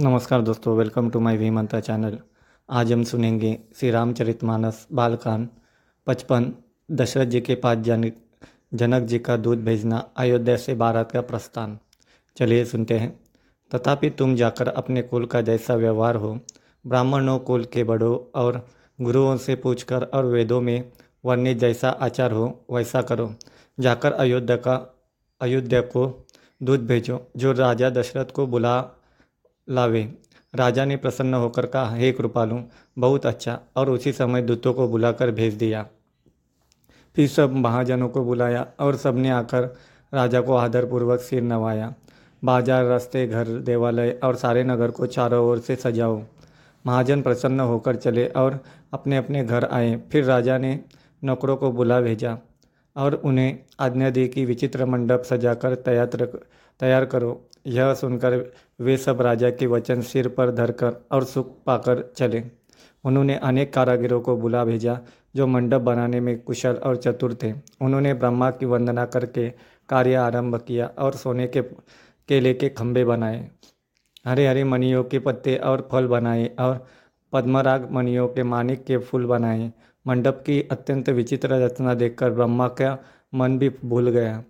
नमस्कार दोस्तों welcome to my Bhimanta channel आज हम सुनेंगे श्री रामचरित मानस बालकांड पचपन, दशरथ जी के पास जन, जनक जी का दूध भेजना, अयोध्या से भारत का प्रस्थान। चलिए सुनते हैं। तथापि तुम जाकर अपने कुल का जैसा व्यवहार हो, ब्राह्मणों कुल के बड़ों और गुरुओं से पूछकर और वेदों में वर्णित जैसा आचार हो, वैसा करो। जाकर अयोध्या का, अयोध्या को दूध भेजो। जो राजा दशरथ को बुला लावे। राजा ने प्रसन्न होकर कहा, हे कृपालु, बहुत अच्छा और उसी समय दूतों को बुलाकर भेज दिया। फिर सब महाजनों को बुलाया, और सबने आकर राजा को आदरपूर्वक सिर नवाया। बाज़ार, रास्ते, घर, देवालय और सारे नगर को चारों ओर से सजाओ। महाजन प्रसन्न होकर चले और अपने अपने घर आए। फिर राजा ने नौकरों को बुला भेजा और उन्हें आज्ञा दी कि विचित्र मंडप सजाकर तैयार तैयार करो। यह सुनकर वे सब राजा के वचन सिर पर धरकर और सुख पाकर चले। उन्होंने अनेक कारागिरों को बुला भेजा, जो मंडप बनाने में कुशल और चतुर थे। उन्होंने ब्रह्मा की वंदना करके कार्य आरंभ किया और सोने के केले के खंभे बनाए। हरे हरे मणियों के पत्ते और फल बनाए और पद्मराग मणियों के मानिक के फूल बनाए। मंडप की अत्यंत विचित्र रचना देखकर ब्रह्मा का मन भी भूल गया।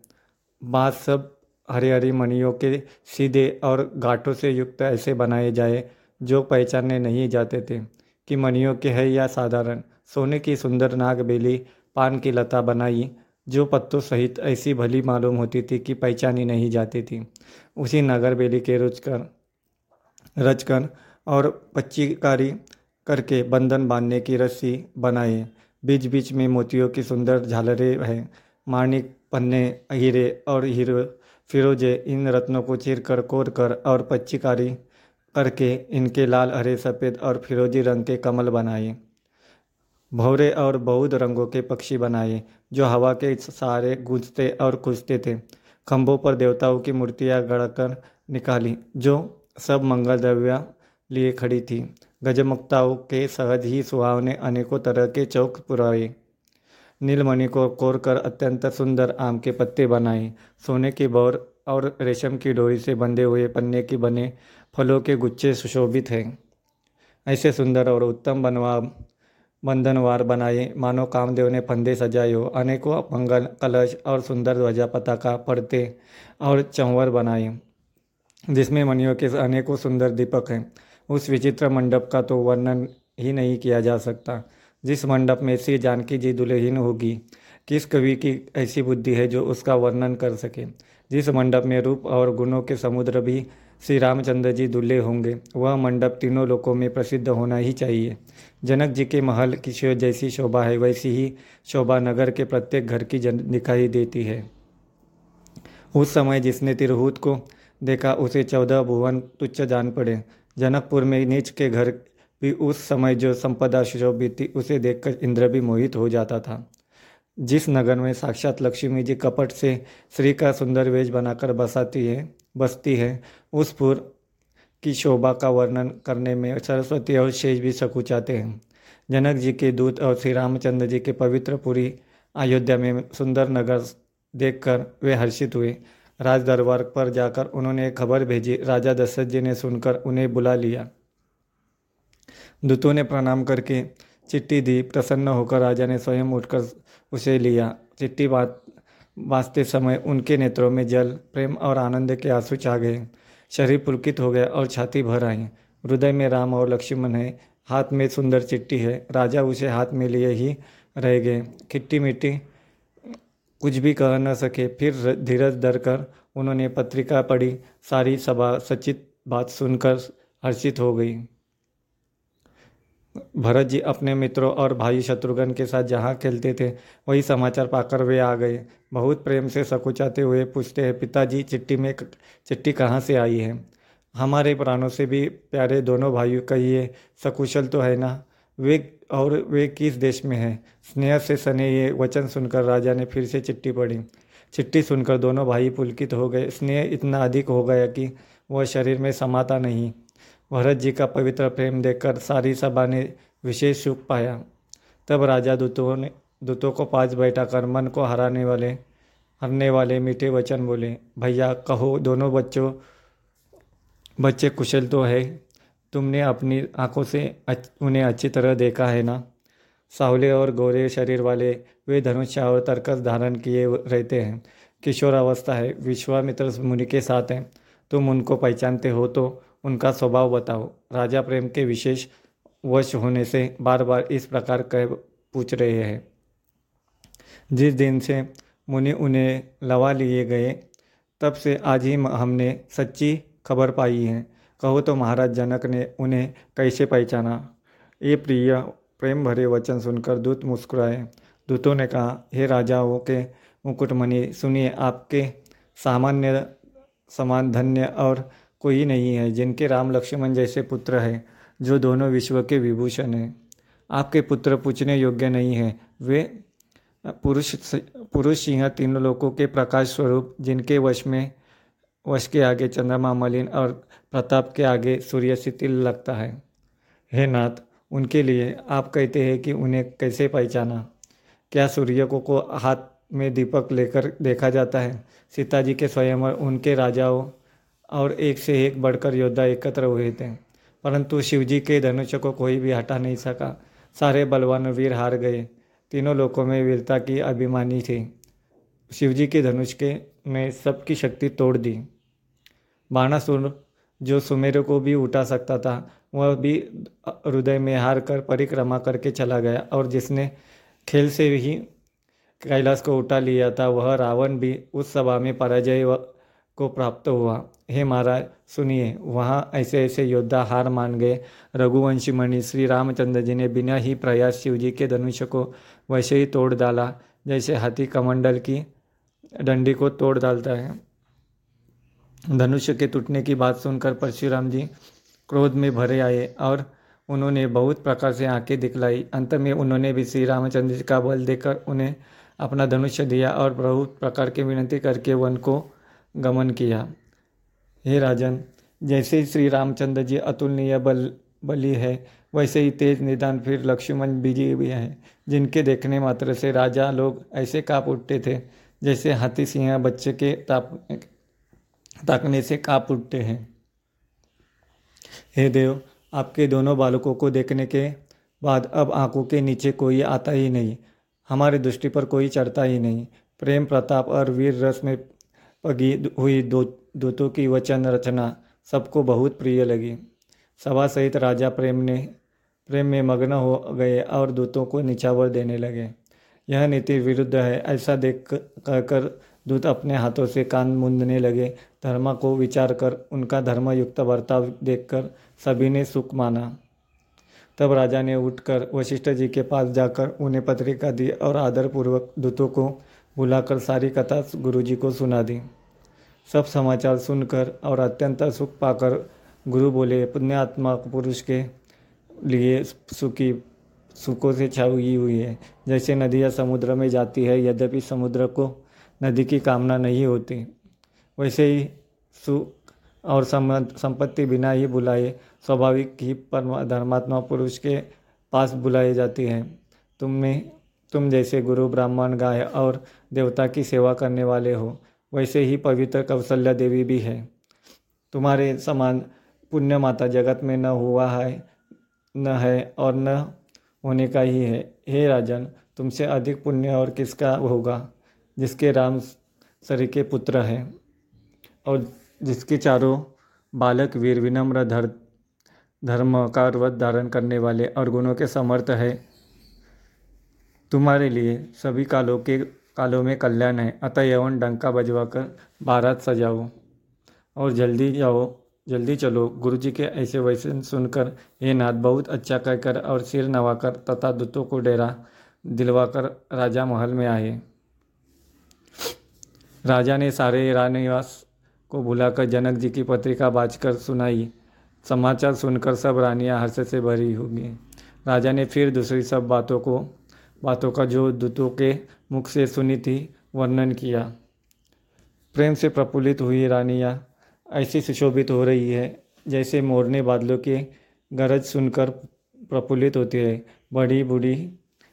बात सब हरी हरी मणियों के सीधे और घाटों से युक्त ऐसे बनाए जाए जो पहचाने नहीं जाते थे कि मणियों के है या साधारण। सोने की सुंदर नाग बेली पान की लता बनाई, जो पत्तों सहित ऐसी भली मालूम होती थी कि पहचानी नहीं जाती थी। उसी नगर बेली के रुचकर, रचकर और पच्चीकारी करके बंधन बांधने की रस्सी बनाए। बीच बीच में मोतियों की सुंदर झालरें हैं, माणिक, पन्ने, हीरे और हीरो फिरोजे इन रत्नों को चीर कर कोर कर और पच्चीकारी करके इनके लाल, हरे, सफ़ेद और फिरोजी रंग के कमल बनाए, भौरे और बहुत रंगों के पक्षी बनाए, जो हवा के सहारे गूंजते और खुजते थे। खम्भों पर देवताओं की मूर्तियाँ गढ़कर निकाली, जो सब मंगल द्रव्या लिए खड़ी थी। गजमुक्ताओं के सहज ही सुहावने अनेकों तरह के चौक पुराए। नीलमणि को कोर कर अत्यंत सुंदर आम के पत्ते बनाए। सोने की बौर और रेशम की डोरी से बंधे हुए पन्ने के बने फलों के गुच्छे सुशोभित हैं। ऐसे सुंदर और उत्तम बनवा, बंधनवार बनाए। मानो कामदेव ने फंदे सजाए हो अनेकों मंगल, कलश और सुंदर ध्वजा पताका पड़ते और चंवर बनाए, जिसमें मणियों के अनेकों सुंदर दीपक हैं। उस विचित्र मंडप का तो वर्णन ही नहीं किया जा सकता। जिस मंडप में श्री जानकी जी दुल्हीन होगी, किस कवि की ऐसी बुद्धि है जो उसका वर्णन कर सके? जिस मंडप में रूप और गुणों के समुद्र भी श्री रामचंद्र जी दुल्हे होंगे, वह मंडप तीनों लोकों में प्रसिद्ध होना ही चाहिए। जनक जी के महल की जैसी शोभा है, वैसी ही शोभा नगर के प्रत्येक घर की जन दिखाई देती है। उस समय जिसने तिरहुत को देखा, उसे चौदह भुवन तुच्छ जान पड़े। जनकपुर में नीच के घर भी उस समय जो संपदा सुशोभित थी उसे देखकर इंद्र भी मोहित हो जाता था। जिस नगर में साक्षात लक्ष्मी जी कपट से श्री का सुंदर वेश बनाकर बसाती है, बसती है, उस पुर की शोभा का वर्णन करने में सरस्वती और शेष भी सकुचाते हैं। जनक जी के दूत और श्री रामचंद्र जी के पवित्र पुरी अयोध्या में सुंदर नगर देखकर वे हर्षित हुए। राज दरबार पर जाकर उन्होंने खबर भेजी। राजा दशरथ जी ने सुनकर उन्हें बुला लिया। दूतों ने प्रणाम करके चिट्ठी दी, प्रसन्न होकर राजा ने स्वयं उठकर उसे लिया। चिट्ठी बात बाँचते समय उनके नेत्रों में जल, प्रेम और आनंद के आँसू छा गए। शरीर पुलकित हो गया और छाती भर आई। हृदय में राम और लक्ष्मण है। हाथ में सुंदर चिट्ठी है। राजा उसे हाथ में लिए ही रह गए। खिट्टी मिट्टी, कुछ भी कह न सके। फिर धीरज धर कर उन्होंने पत्रिका पढ़ी। सारी सभा, सचित बात सुनकर हर्षित हो गई। भरत जी अपने मित्रों और भाई शत्रुघ्न के साथ जहाँ खेलते थे, वही समाचार पाकर वे आ गए। बहुत प्रेम से सकुचाते हुए पूछते हैं, पिताजी, चिट्ठी में चिट्ठी कहाँ से आई है? हमारे प्राणों से भी प्यारे दोनों भाइयों, कहिए, सकुशल तो है ना? वे और वे किस देश में हैं? स्नेह से सने ये वचन सुनकर राजा ने फिर से चिट्ठी पढ़ी। चिट्ठी सुनकर दोनों भाई पुलकित हो गए। स्नेह इतना अधिक हो गया कि वह शरीर में समाता नहीं। भरत जी का पवित्र प्रेम देखकर सारी सभा ने विशेष सुख पाया। तब राजा दूतों ने दूतों को पास बैठा कर मन को हराने वाले हरने वाले मीठे वचन बोले, भैया, कहो, दोनों बच्चों बच्चे कुशल तो है। तुमने अपनी आँखों से उन्हें अच्छी तरह देखा है ना? सावले और गोरे शरीर वाले वे धनुष और तर्कस धारण किए रहते हैं। किशोर अवस्था है, विश्वामित्र मुनि के साथ हैं। तुम उनको पहचानते हो तो उनका स्वभाव बताओ। राजा प्रेम के विशेष वश होने से बार बार इस प्रकार कह पूछ रहे हैं। जिस दिन से मुनि उन्हें लवा लिए गए, तब से आज ही हमने सच्ची खबर पाई है। कहो तो महाराज जनक ने उन्हें कैसे पहचाना? ये प्रिय प्रेम भरे वचन सुनकर दूत मुस्कुराए। दूतों ने कहा, हे राजाओं के मुकुटमणि, सुनिए आपके सामान्य, समान धन्य और कोई नहीं है, जिनके राम लक्ष्मण जैसे पुत्र हैं, जो दोनों विश्व के विभूषण हैं। आपके पुत्र पूछने योग्य नहीं हैं। वे पुरुष पुरुष सिंह तीनों लोगों के प्रकाश स्वरूप, जिनके वश में, वश के आगे चंद्रमा, मलिन और प्रताप के आगे सूर्य शिथिल लगता है। हे नाथ, उनके लिए आप कहते हैं कि उन्हें कैसे पहचाना? क्या सूर्य को को हाथ में दीपक लेकर देखा जाता है? सीता जी के स्वयंवर उनके राजाओं और एक से एक बढ़कर योद्धा एकत्र हुए थे। परंतु शिवजी के धनुष को कोई भी हटा नहीं सका। सारे बलवान वीर हार गए। तीनों लोगों में वीरता की अभिमानी थी। शिवजी के धनुष के ने सबकी शक्ति तोड़ दी। बाणासुर, जो सुमेर को भी उठा सकता था, वह भी हृदय में हार कर परिक्रमा करके चला गया और जिसने खेल से ही कैलाश को उठा लिया था, वह रावण भी उस सभा में पराजय को प्राप्त हुआ। हे महाराज, सुनिए, वहाँ ऐसे ऐसे योद्धा हार मान गए। रघुवंशी मणि, श्री रामचंद्र जी ने बिना ही प्रयास शिव जी के धनुष्य को वैसे ही तोड़ डाला, जैसे हाथी कमंडल की डंडी को तोड़ डालता है। धनुष्य के टूटने की बात सुनकर परशुराम जी क्रोध में भरे आए और उन्होंने बहुत प्रकार से आँखें दिखलाई। अंत में उन्होंने भी श्री रामचंद्र जी का बल देकर उन्हें अपना धनुष्य दिया और बहुत प्रकार की विनती करके वन को गमन किया। हे राजन, जैसे श्री रामचंद्र जी अतुलनीय बल, बली है, वैसे ही तेज निदान फिर लक्ष्मण बीजी भी हैं, जिनके देखने मात्र से राजा लोग ऐसे काँप उठते थे, जैसे हाथी सिंह बच्चे के ताप, ताकने से काप उठते हैं। हे देव, आपके दोनों बालकों को देखने के बाद अब आँखों के नीचे कोई आता ही नहीं, हमारे दृष्टि पर कोई चढ़ता ही नहीं, प्रेम प्रताप और वीर रस में पगी हुई दो, दूतों की वचन रचना सबको बहुत प्रिय लगी। सभा सहित राजा प्रेम ने, प्रेम में मग्न हो गए और दूतों को निछावर देने लगे। यह नीति विरुद्ध है, ऐसा देख कहकर दूत अपने हाथों से कान मूंदने लगे। धर्म को विचार कर उनका धर्मयुक्त बर्ताव देखकर सभी ने सुख माना। तब राजा ने उठकर वशिष्ठ जी के पास जाकर उन्हें पत्रिका दी और आदरपूर्वक दूतों को बुलाकर सारी कथा गुरुजी को सुना दी। सब समाचार सुनकर और अत्यंत सुख पाकर गुरु बोले पुण्यात्मा पुरुष के लिए सुखी, सुखों से छाई हुई है। जैसे नदियाँ समुद्र में जाती है, यद्यपि समुद्र को नदी की कामना नहीं होती, वैसे ही सुख और संपत्ति बिना ही बुलाए, स्वाभाविक ही परमा धर्मात्मा पुरुष के पास बुलाई जाती है। तुम में तुम जैसे गुरु, ब्राह्मण, गाय और देवता की सेवा करने वाले हो, वैसे ही पवित्र कौशल्या देवी भी है। तुम्हारे समान पुण्य माता जगत में न हुआ है, न है और न होने का ही है। हे राजन, तुमसे अधिक पुण्य और किसका होगा, जिसके राम सरी के पुत्र हैं और जिसके चारों बालक वीर विनम्र धर धर्म का व्रत धारण करने वाले और गुणों के समर्थ है? तुम्हारे लिए सभी कालों के कालों में कल्याण है। अतः यवन डंका बजवाकर बारात सजाओ और जल्दी जाओ, जल्दी चलो। गुरु जी के ऐसे वैसे सुनकर हे नाथ, बहुत अच्छा कहकर और सिर नवाकर तथा दूतों को डेरा दिलवाकर राजा महल में आए। राजा ने सारे रानिवास को बुलाकर जनक जी की पत्रिका बाजकर सुनाई। समाचार सुनकर सब रानियाँ हर्ष से भरी होगी। राजा ने फिर दूसरी सब बातों को बातों का जो दूतों के मुख से सुनी थी, वर्णन किया। प्रेम से प्रफुल्लित हुई रानियाँ, ऐसी सुशोभित हो रही है, जैसे मोरने बादलों के गरज सुनकर प्रफुल्लित होती है। बड़ी बूढ़ी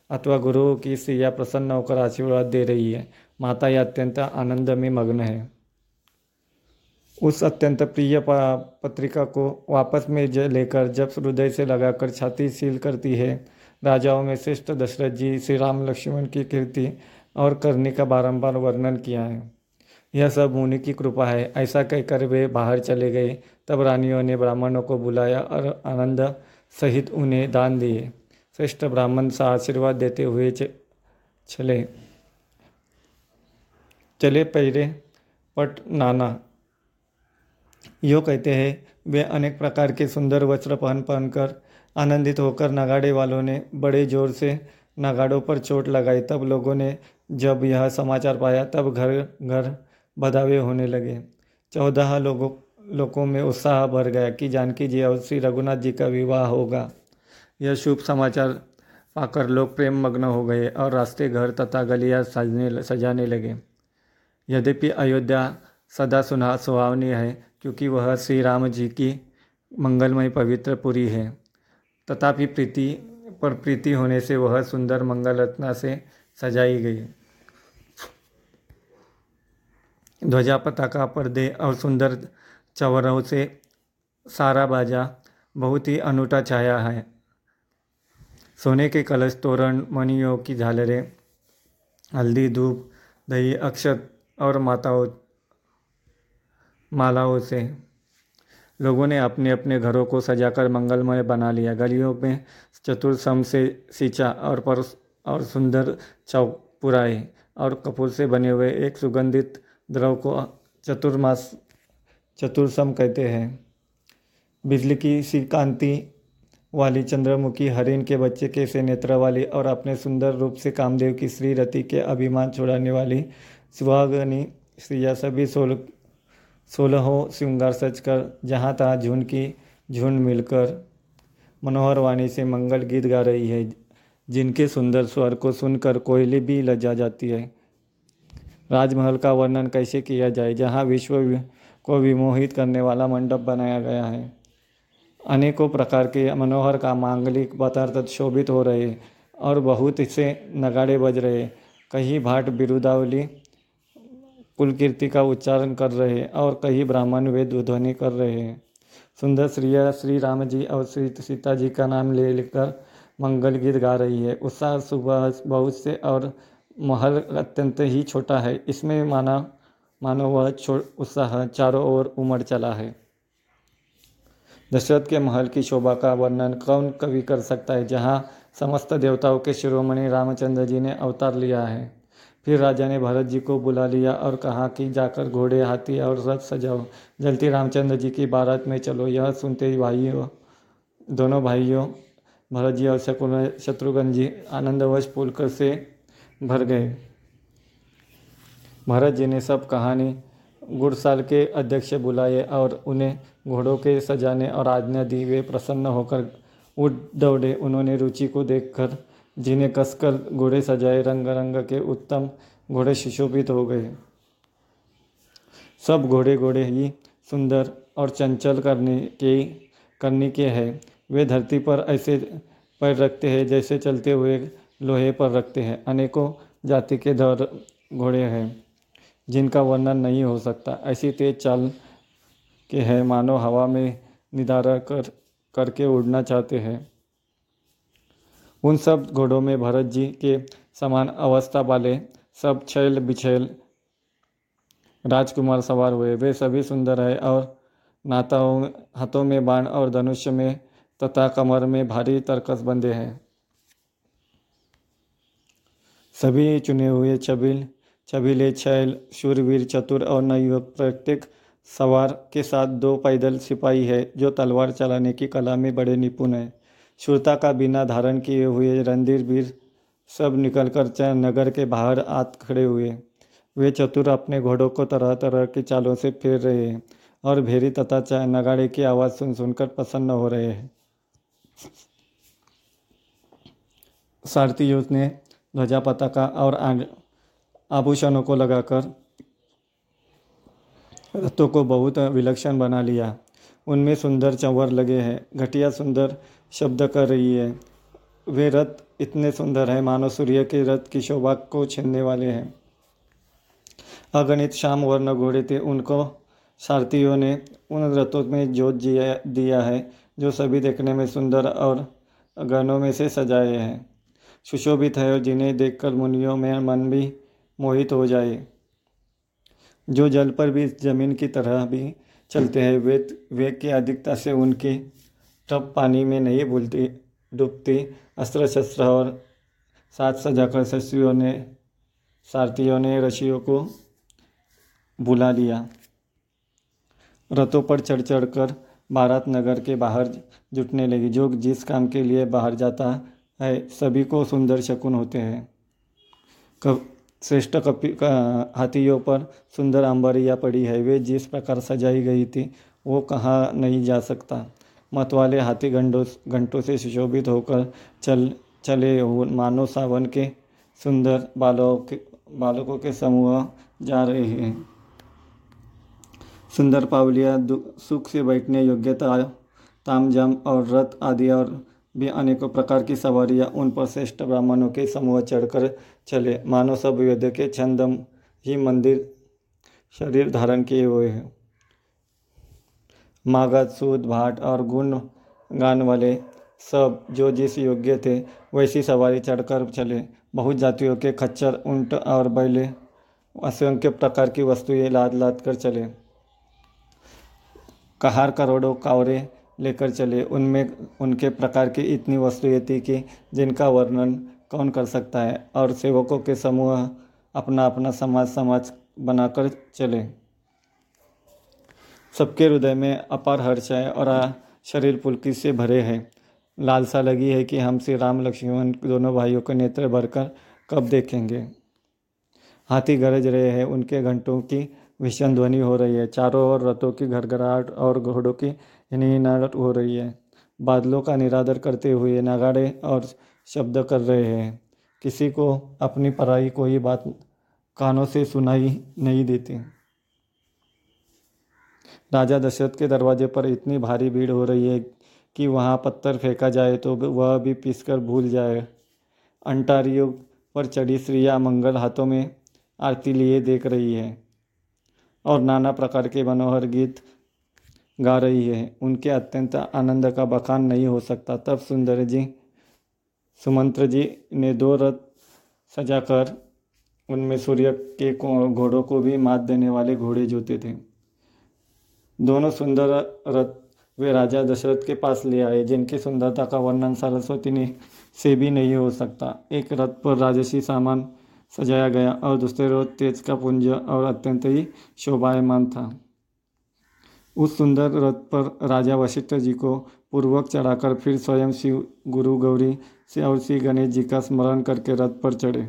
अथवा गुरुओं की सिया प्रसन्न होकर आशीर्वाद दे रही है। माता यह अत्यंत आनंद में मग्न है। उस अत्यंत प्रिय पत्रिका को वापस में लेकर जब हृदय से लगाकर छाती सील करती है राजाओं में श्रेष्ठ दशरथ जी श्री राम लक्ष्मण की कीर्ति और करने का बारंबार वर्णन किया है। यह सब मुनि की कृपा है। ऐसा कहकर वे बाहर चले गए। तब रानियों ने ब्राह्मणों को बुलाया और आनंद सहित उन्हें दान दिए। श्रेष्ठ ब्राह्मण सा आशीर्वाद देते हुए चले। चले पहले पट नाना। यो कहते हैं, वे अनेक प्रकार के सुंदर वस्त्र पहन पहनकर आनंदित होकर नगाड़े वालों ने बड़े ज़ोर से नगाड़ों पर चोट लगाई। तब लोगों ने जब यह समाचार पाया, तब घर घर बधावे होने लगे। चौदह लोगों लोगों में उत्साह भर गया कि जानकी जी और श्री रघुनाथ जी का विवाह होगा। यह शुभ समाचार पाकर लोग प्रेम मग्न हो गए और रास्ते घर तथा गलियाँ सजने, सजाने लगे। यद्यपि अयोध्या सदा सुना, सुहावनी है, क्योंकि वह श्री राम जी की मंगलमय पवित्र पुरी है। तथापि प्रीति, पर प्रीति होने से वह सुंदर मंगल रत्ना से सजाई गई। ध्वजा पताका पर्दे और सुंदर चवरों से सारा बाजा बहुत ही अनूठा छाया है। सोने के कलश, तोरण, मणियों की झालरें, हल्दी, धूप, दही, अक्षत और माताओं, मालाओं से लोगों ने अपने अपने घरों को सजाकर मंगलमय बना लिया। गलियों में चतुर्सम से सींचा और पर और सुंदर चौक पुराए और कपूर से बने हुए एक सुगंधित द्रव को चतुर्मास चतुर्सम कहते हैं। बिजली की सी कांति वाली चंद्रमुखी हरिण के बच्चे के से नेत्र वाली और अपने सुंदर रूप से कामदेव की श्री रति के अभिमान छुड़ाने वाली सुहागनी श्रिया सभी सोलह सोलहों श्रृंगार सच कर जहाँ तहाँ झुंड की झुंड मिलकर मनोहर वाणी से मंगल गीत गा रही है, जिनके सुंदर स्वर को सुनकर कोयली भी लजा जाती है। राजमहल का वर्णन कैसे किया जाए, जहाँ विश्व को विमोहित करने वाला मंडप बनाया गया है। अनेकों प्रकार के मनोहर का मांगलिक पदार्थ शोभित हो रहे और बहुत से नगाड़े बज रहे। कहीं भाट बिरुदावली कुल कीर्ति का उच्चारण कर रहे और कई ब्राह्मण वेद ध्वनि कर रहे हैं। सुंदर श्रिया, श्री राम जी और श्री सीता जी का नाम ले लेकर मंगल गीत गा रही है। उत्साह सुबह, बहुत से और महल अत्यंत ही छोटा है। इसमें माना, मानो वह उत्साह, चारों ओर उमड़ चला है। दशरथ के महल की शोभा का वर्णन कौन कवि कर सकता है, जहाँ समस्त देवताओं के शिरोमणि रामचंद्र जी ने अवतार लिया है? फिर राजा ने भरत जी को बुला लिया और कहा कि जाकर घोड़े, हाथी और रथ सजाओ। जल्दी रामचंद्र जी की बारात में चलो। यह सुनते ही भाइयों, दोनों भाइयों, भरत जी और शकुन, शत्रुघ्न जी आनंदवश पुलकर से भर गए। भरत जी ने सब कहानी गुड़साल के अध्यक्ष बुलाए और उन्हें घोड़ों के सजाने और आज्ञा दी। वे प्रसन्न होकर उठ दौड़े। उन्होंने रुचि को देखकर जिन्हें कसकर घोड़े सजाए रंग रंग के उत्तम घोड़े सुशोभित हो गए। सब घोड़े घोड़े ही सुंदर और चंचल करने के करने के हैं। वे धरती पर ऐसे पैर रखते हैं जैसे चलते हुए लोहे पर रखते हैं। अनेकों जाति के दर घोड़े हैं, जिनका वर्णन नहीं हो सकता। ऐसी तेज चाल के हैं मानो हवा में निधारा कर, करके उड़ना चाहते हैं। उन सब घोड़ों में भरत जी के समान अवस्था वाले सब छैल बिछैल राजकुमार सवार हुए। वे सभी सुंदर है और नाताओं हाथों में बाण और धनुष्य में तथा कमर में भारी तरकस बंधे हैं। सभी चुने हुए छबिल, छबीले, छैल, शूरवीर, चतुर और नवयुवक प्रत्येक सवार के साथ दो पैदल सिपाही है जो तलवार चलाने की कला में बड़े निपुण हैं। शूरता का बिना धारण किए हुए रणधीर वीर सब निकलकर नगर के बाहर आत खड़े हुए। वे चतुर अपने घोड़ों को तरह तरह की चालों से फेर रहे हैं और भेरी तथा चाय नगाड़े की आवाज़ सुन सुनकर प्रसन्न हो रहे हैं। सारथी युद्ध ने ध्वजा पताका और आभूषणों को लगाकर रथों को बहुत विलक्षण बना लिया। उनमें सुंदर चंवर लगे हैं। घटिया सुंदर शब्द कर रही है। वे रथ इतने सुंदर हैं, मानो सूर्य के रथ की शोभा को छीनने वाले हैं। अगणित शाम वर्ण घोड़े थे। उनको सारथियों ने उन रथों में जोत दिया है, जो सभी देखने में सुंदर और गणों में से सजाए हैं। सुशोभित है और जिन्हें देखकर मुनियों में मन भी मोहित हो जाए। जो जल पर भी ज़मीन की तरह भी चलते हैं, वे वेग की अधिकता से उनके तब पानी में नहीं भूलती, डूबती। अस्त्र शस्त्र और साथ सजाकर शस्त्रियों ने, सारथियों ने ऋषियों को बुला लिया। रथों पर चढ़ चढ़ कर बारात नगर के बाहर जुटने लगी। जो जिस काम के लिए बाहर जाता है, सभी को सुंदर शकुन होते हैं। कब, श्रेष्ठ कपि हाथियों पर सुंदर अंबरिया पड़ी है। वे जिस प्रकार सजाई गई थी, वो कहाँ नहीं जा सकता। मत वाले हाथी घंटों घंटों से सुशोभित होकर चल, चले मानो सावन के सुंदर बालों के, बालकों के समूह जा रहे हैं। सुंदर पावलिया सुख से बैठने योग्यता तामझाम और रथ आदि और भी अनेकों प्रकार की सवारियाँ उन पर श्रेष्ठ ब्राह्मणों के समूह चढ़कर चले। मानो सब युद्ध के छंदम ही मंदिर शरीर धारण किए हुए हैं। मागध, सूद, भाट और गुण गान वाले सब जो जिस योग्य थे, वैसी सवारी चढ़कर चले। बहुत जातियों के खच्चर, ऊँट और बैले असंख्य प्रकार की वस्तुएँ लाद लाद कर चले। कहार, करोड़ों कावरे लेकर चले। उनमें उनके प्रकार की इतनी वस्तुएँ थी कि जिनका वर्णन कौन कर सकता है? और सेवकों के समूह अपना अपना समाज समाज बनाकर चले। सबके हृदय में अपार हर्ष है और शरीर पुलकित से भरे हैं। लालसा लगी है कि हम श्री राम, लक्ष्मण दोनों भाइयों को नेत्र भरकर कब देखेंगे। हाथी गरज रहे हैं, उनके घंटों की भीषण ध्वनि हो रही है। चारों ओर रथों की घरघराहट और घोड़ों की हिनहिनाहट हो रही है। बादलों का निरादर करते हुए नगाड़े और शब्द कर रहे हैं। किसी को अपनी पराई कोई बात कानों से सुनाई नहीं देती। राजा दशरथ के दरवाजे पर इतनी भारी भीड़ हो रही है कि वहाँ पत्थर फेंका जाए तो वह भी पीसकर भूल जाए। अंटारियो पर चढ़ी स्त्रियाँ मंगल हाथों में आरती लिए देख रही है और नाना प्रकार के मनोहर गीत गा रही है। उनके अत्यंत आनंद का बखान नहीं हो सकता। तब सुंदर जी, सुमंत्र जी ने दो रथ सजाकर उनमें सूर्य के घोड़ों को भी मात देने वाले घोड़े जोते थे। दोनों सुंदर रथ वे राजा दशरथ के पास ले आए, जिनकी सुंदरता का वर्णन सरस्वती ने से भी नहीं हो सकता। एक रथ पर राजसी सामान सजाया गया और दूसरे रथ तेज का पुंज और अत्यंत ही शोभायमान था। उस सुंदर रथ पर राजा वशिष्ठ जी को पूर्वक चढ़ाकर फिर स्वयं शिव गुरु गौरी से और श्री गणेश जी का स्मरण करके रथ पर चढ़े।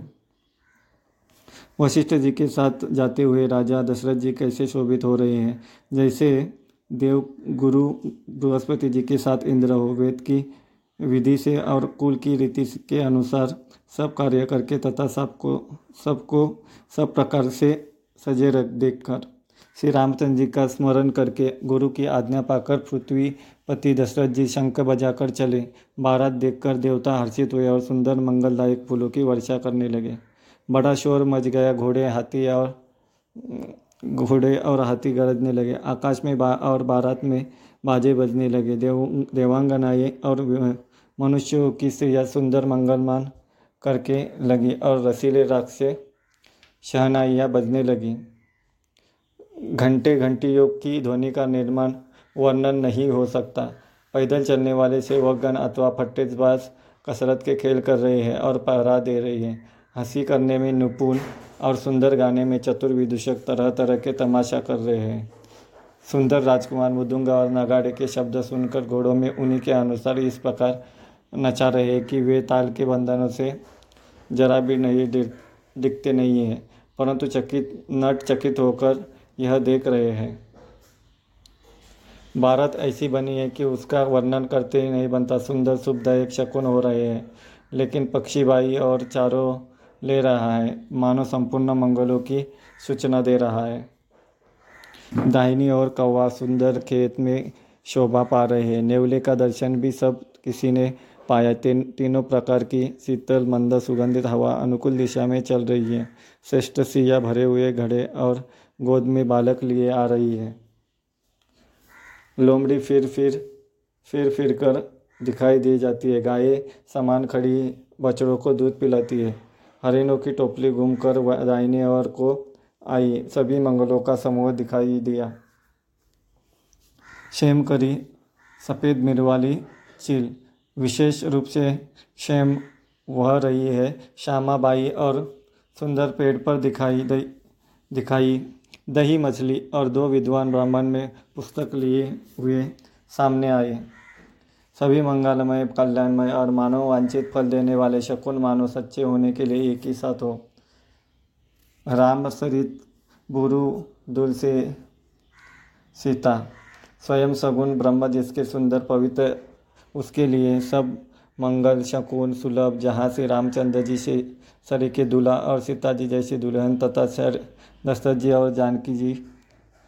वशिष्ठ जी के साथ जाते हुए राजा दशरथ जी कैसे शोभित हो रहे हैं? जैसे देव गुरु बृहस्पति जी के साथ इंद्र हो वेद की विधि से और कुल की रीति के अनुसार सब कार्य करके तथा सबको सबको, सब प्रकार से सजे रख देख कर श्री रामचंद्र जी का स्मरण करके गुरु की आज्ञा पाकर पृथ्वी पति दशरथ जी शंख बजाकर चले। बारात देखकर देवता हर्षित हुए और सुंदर मंगलदायक फूलों की वर्षा करने लगे। बड़ा शोर मच गया, घोड़े हाथी और, घोड़े और हाथी गरजने लगे। आकाश में बा, और बारात में बाजे बजने लगे। देव, देवांगनाएँ और मनुष्यों की स्त्रियाँ सुंदर मंगलमान करके लगी और रसीले राग से शहनाइयाँ बजने लगी। घंटे घंटियों की ध्वनि का निर्माण वर्णन नहीं हो सकता। पैदल चलने वाले सेवकगण अथवा फट्टेबाज कसरत के खेल कर रहे हैं और पहरा दे रही हैं। हँसी करने में निपुण और सुंदर गाने में चतुर विदूषक तरह तरह के तमाशा कर रहे हैं। सुंदर राजकुमार मुदुंगा और नगाड़े के शब्द सुनकर घोड़ों में उन्हीं के अनुसार इस प्रकार नचा रहे हैं कि वे ताल के बंधनों से जरा भी नहीं दिखते नहीं हैं, परंतु चकित, नट चकित होकर यह देख रहे हैं। भारत ऐसी बनी है कि उसका वर्णन करते ही नहीं बनता। सुंदर, शुभदायक शकुन हो रहे हैं, लेकिन पक्षी पक्षीबाई और चारों ले रहा है। मानो संपूर्ण मंगलों की सूचना दे रहा है। दाहिनी ओर कौवा सुंदर खेत में शोभा पा रहे हैं। नेवले का दर्शन भी सब किसी ने पाया। तीन, तीनों प्रकार की शीतल, मंद, सुगंधित हवा अनुकूल दिशा में चल रही है। श्रेष्ठ सिया भरे हुए घड़े और गोद में बालक लिए आ रही है। लोमड़ी फिर फिर फिर फिर कर दिखाई दी जाती है। गायें समान खड़ी बछड़ों को दूध पिलाती है। हरिणों की टोपली घूमकर दाहिनी ओर को आई, सभी मंगलों का समूह दिखाई दिया। शेम करी, सफ़ेद मिर वाली चील। विशेष रूप से शेम वह रही है, श्यामाबाई और सुंदर पेड़ पर दिखाई दई दिखाई। दही मछली और दो विद्वान ब्राह्मण में पुस्तक लिए हुए सामने आए। सभी मंगलमय, कल्याणमय और मानव वांछित फल देने वाले शकुन मानव सच्चे होने के लिए एक ही साथ हो। राम सरित बुरु दुल से सीता, स्वयं सगुण ब्रह्म जिसके सुंदर पवित्र, उसके लिए सब मंगल, शकुन, सुलभ, जहाँ से रामचंद्र जी से सरी के दूल्हा और सीता जी जैसे दुल्हन तथा सर दशरथ जी और जानकी जी,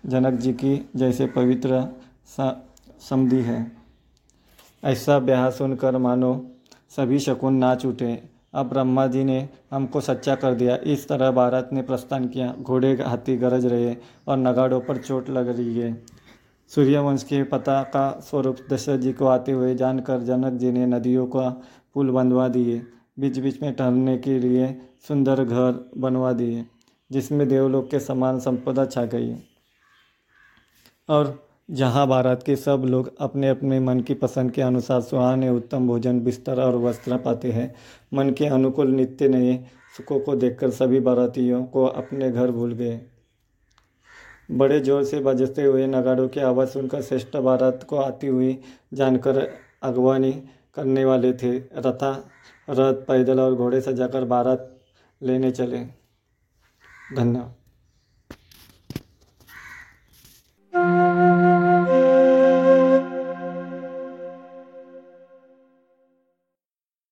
जनक जी की जैसे पवित्र समधि है। ऐसा ब्याह सुनकर मानो सभी शकुन नाच उठे अब ब्रह्मा जी ने हमको सच्चा कर दिया। इस तरह भारत ने प्रस्थान किया। घोड़े हाथी गरज रहे और नगाड़ों पर चोट लग रही है। सूर्यवंश के पता का स्वरूप दशरथ जी को आते हुए जानकर जनक जी ने नदियों का पुल बनवा दिए। बीच बीच में ठहरने के लिए सुंदर घर बनवा दिए, जिसमें देवलोक के समान संपदा छा गई। और जहाँ भारत के सब लोग अपने अपने मन की पसंद के अनुसार सुहाने, उत्तम भोजन, बिस्तर और वस्त्र पाते हैं। मन के अनुकूल नित्य नए सुखों को देखकर सभी भारतीयों को अपने घर भूल गए। बड़े ज़ोर से बजते हुए नगाड़ों की आवाज़ सुनकर श्रेष्ठ भारत को आती हुई जानकर अगवानी करने वाले थे। रथा, रथ, पैदल और घोड़े सजाकर भारत लेने चले। धन्यवाद।